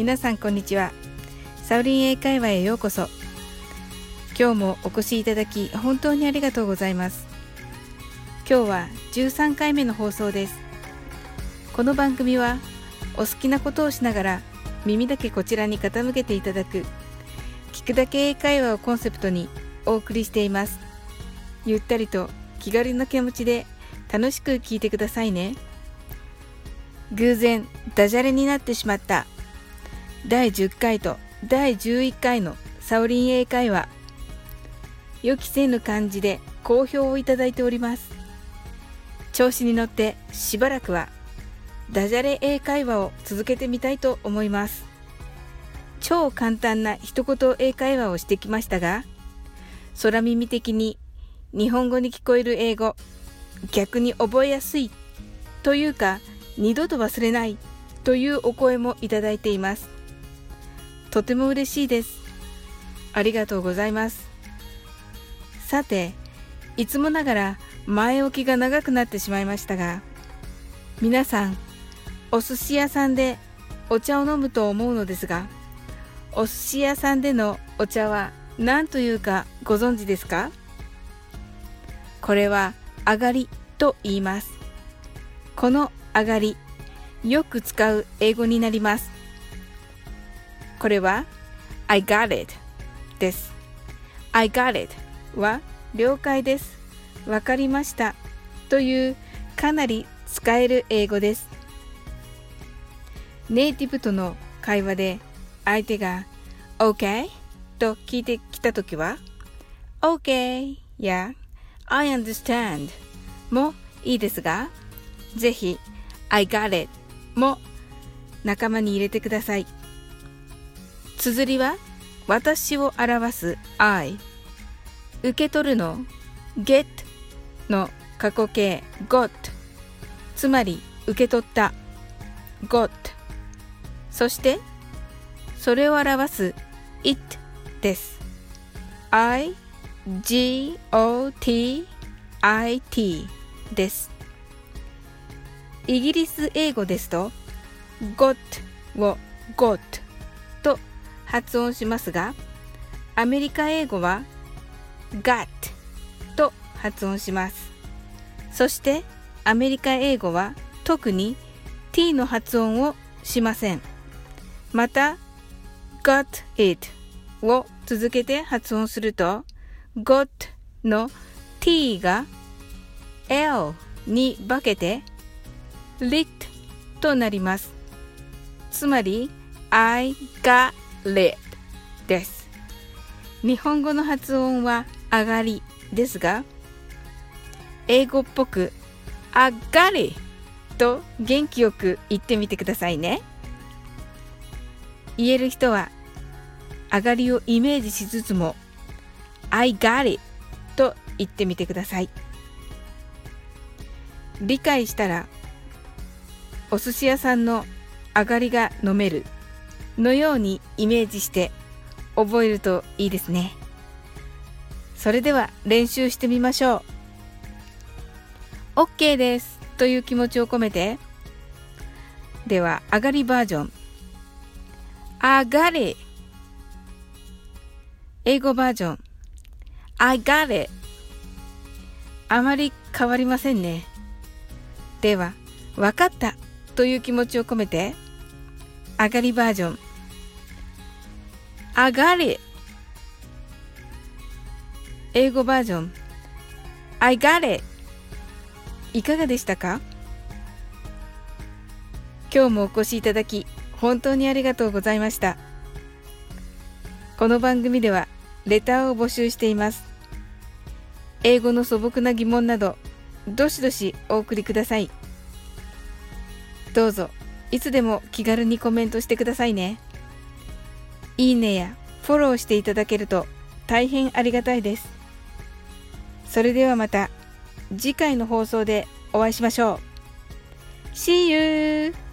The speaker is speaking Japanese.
皆さんこんにちは。サウリン英会話へようこそ。今日もお越しいただき本当にありがとうございます。今日は13回目の放送です。この番組はお好きなことをしながら耳だけこちらに傾けていただく聞くだけ英会話をコンセプトにお送りしています。ゆったりと気軽な気持ちで楽しく聞いてくださいね。偶然ダジャレになってしまった第10回と第11回のサオリン英会話。予期せぬ感じで好評をいただいております。調子に乗ってしばらくはダジャレ英会話を続けてみたいと思います。超簡単な一言英会話をしてきましたが空耳的に日本語に聞こえる英語逆に覚えやすいというか二度と忘れないというお声もいただいています。とても嬉しいです。ありがとうございます。さていつもながら前置きが長くなってしまいましたが皆さんお寿司屋さんでお茶を飲むと思うのですがお寿司屋さんでのお茶は何というかご存知ですか？これは上がりと言います。この上がりよく使う英語になります。これは I got it です。I got it は了解です。わかりました。というかなり使える英語です。ネイティブとの会話で相手が OK と聞いてきたときは OK や I understand もいいですがぜひ I got it も仲間に入れてください。綴りは私を表す I 受け取るの get の過去形 got つまり受け取った。got そしてそれを表す it です。I G O T I T です。イギリス英語ですと got を got 発音しますがアメリカ英語は got と発音します。そしてアメリカ英語は特に t の発音をしません。また got it を続けて発音すると got の t が l に化けて lit となります。つまり I got lit です。日本語の発音は上がりですが英語っぽく上がりと元気よく言ってみてくださいね。言える人は上がりをイメージしつつも I got it と言ってみてください。理解したらお寿司屋さんの上がりが飲めるのようにイメージして覚えるといいですね。それでは練習してみましょう。OK です。という気持ちを込めて。では上がりバージョン。上がり英語バージョン。I got it あまり変わりませんね。では分かった。という気持ちを込めて上がりバージョン。上がり英語バージョン I got it. いかがでしたか今日もお越しいただき本当にありがとうございました。この番組ではレターを募集しています。英語の素朴な疑問などどしどしお送りください。どうぞいつでも気軽にコメントしてくださいね。いいねやフォローしていただけると大変ありがたいですそれではまた次回の放送でお会いしましょう See you!